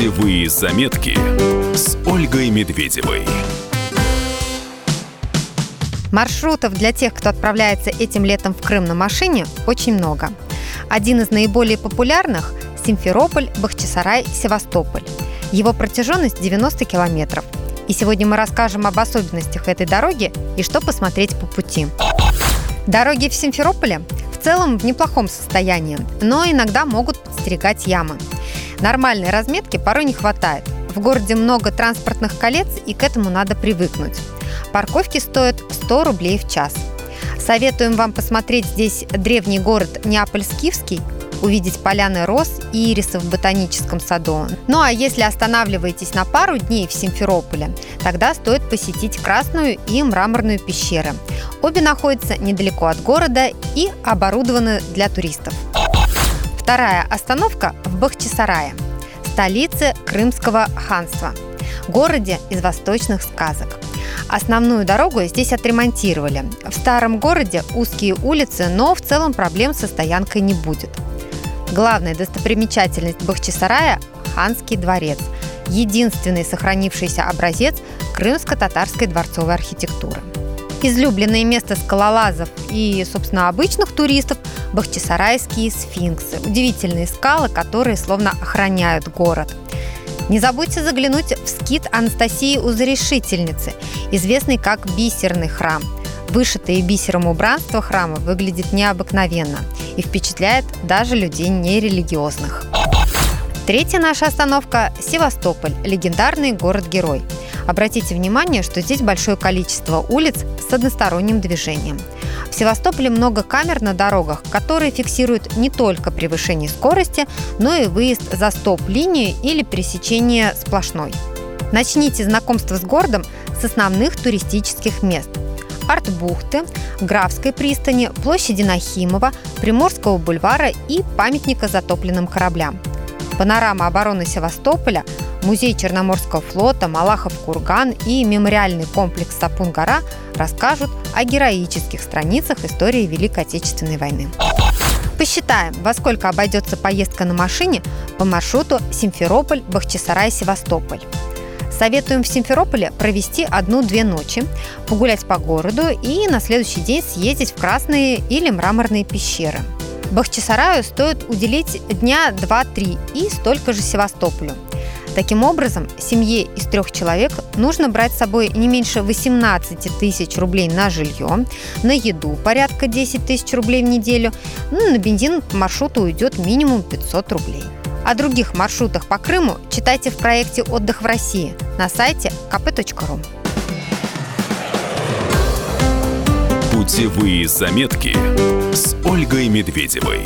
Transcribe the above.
Путевые заметки с Ольгой Медведевой. Маршрутов для тех, кто отправляется этим летом в Крым на машине, очень много. Один из наиболее популярных – Симферополь, Бахчисарай, Севастополь. Его протяженность 90 километров. И сегодня мы расскажем об особенностях этой дороги и что посмотреть по пути. Дороги в Симферополе в целом в неплохом состоянии, но иногда могут подстерегать ямы. Нормальной разметки порой не хватает. В городе много транспортных колец, и к этому надо привыкнуть. Парковки стоят 100 рублей в час. Советуем вам посмотреть здесь древний город Неаполь-Скифский, увидеть поляны роз и ирисы в ботаническом саду. Ну а если останавливаетесь на пару дней в Симферополе, тогда стоит посетить Красную и Мраморную пещеры. Обе находятся недалеко от города и оборудованы для туристов. Вторая остановка в Бахчисарае, столице Крымского ханства, городе из восточных сказок. Основную дорогу здесь отремонтировали. В старом городе узкие улицы, но в целом проблем со стоянкой не будет. Главная достопримечательность Бахчисарая – Ханский дворец, единственный сохранившийся образец крымско-татарской дворцовой архитектуры. Излюбленное место скалолазов и, собственно, обычных туристов – бахчисарайские сфинксы, удивительные скалы, которые словно охраняют город. Не забудьте заглянуть в скит Анастасии Узрешительницы, известный как Бисерный храм. Вышитое бисером убранство храма выглядит необыкновенно и впечатляет даже людей нерелигиозных. Третья наша остановка – Севастополь, легендарный город-герой. Обратите внимание, что здесь большое количество улиц с односторонним движением. В Севастополе много камер на дорогах, которые фиксируют не только превышение скорости, но и выезд за стоп-линию или пересечение сплошной. Начните знакомство с городом с основных туристических мест. Арт-бухты, Графской пристани, площади Нахимова, Приморского бульвара и памятника затопленным кораблям. Панорама обороны Севастополя, Музей Черноморского флота, Малахов курган и мемориальный комплекс Сапун-гора расскажут о героических страницах истории Великой Отечественной войны. Посчитаем, во сколько обойдется поездка на машине по маршруту Симферополь, Бахчисарай, Севастополь. Советуем в Симферополе провести одну-две ночи, погулять по городу и на следующий день съездить в Красные или Мраморные пещеры. Бахчисараю стоит уделить дня 2-3 и столько же Севастополю. Таким образом, семье из трех человек нужно брать с собой не меньше 18 тысяч рублей на жилье, на еду порядка 10 тысяч рублей в неделю, ну, на бензин по маршруту уйдет минимум 500 рублей. О других маршрутах по Крыму читайте в проекте «Отдых в России» на сайте kp.ru. Путевые заметки с Ольгой Медведевой.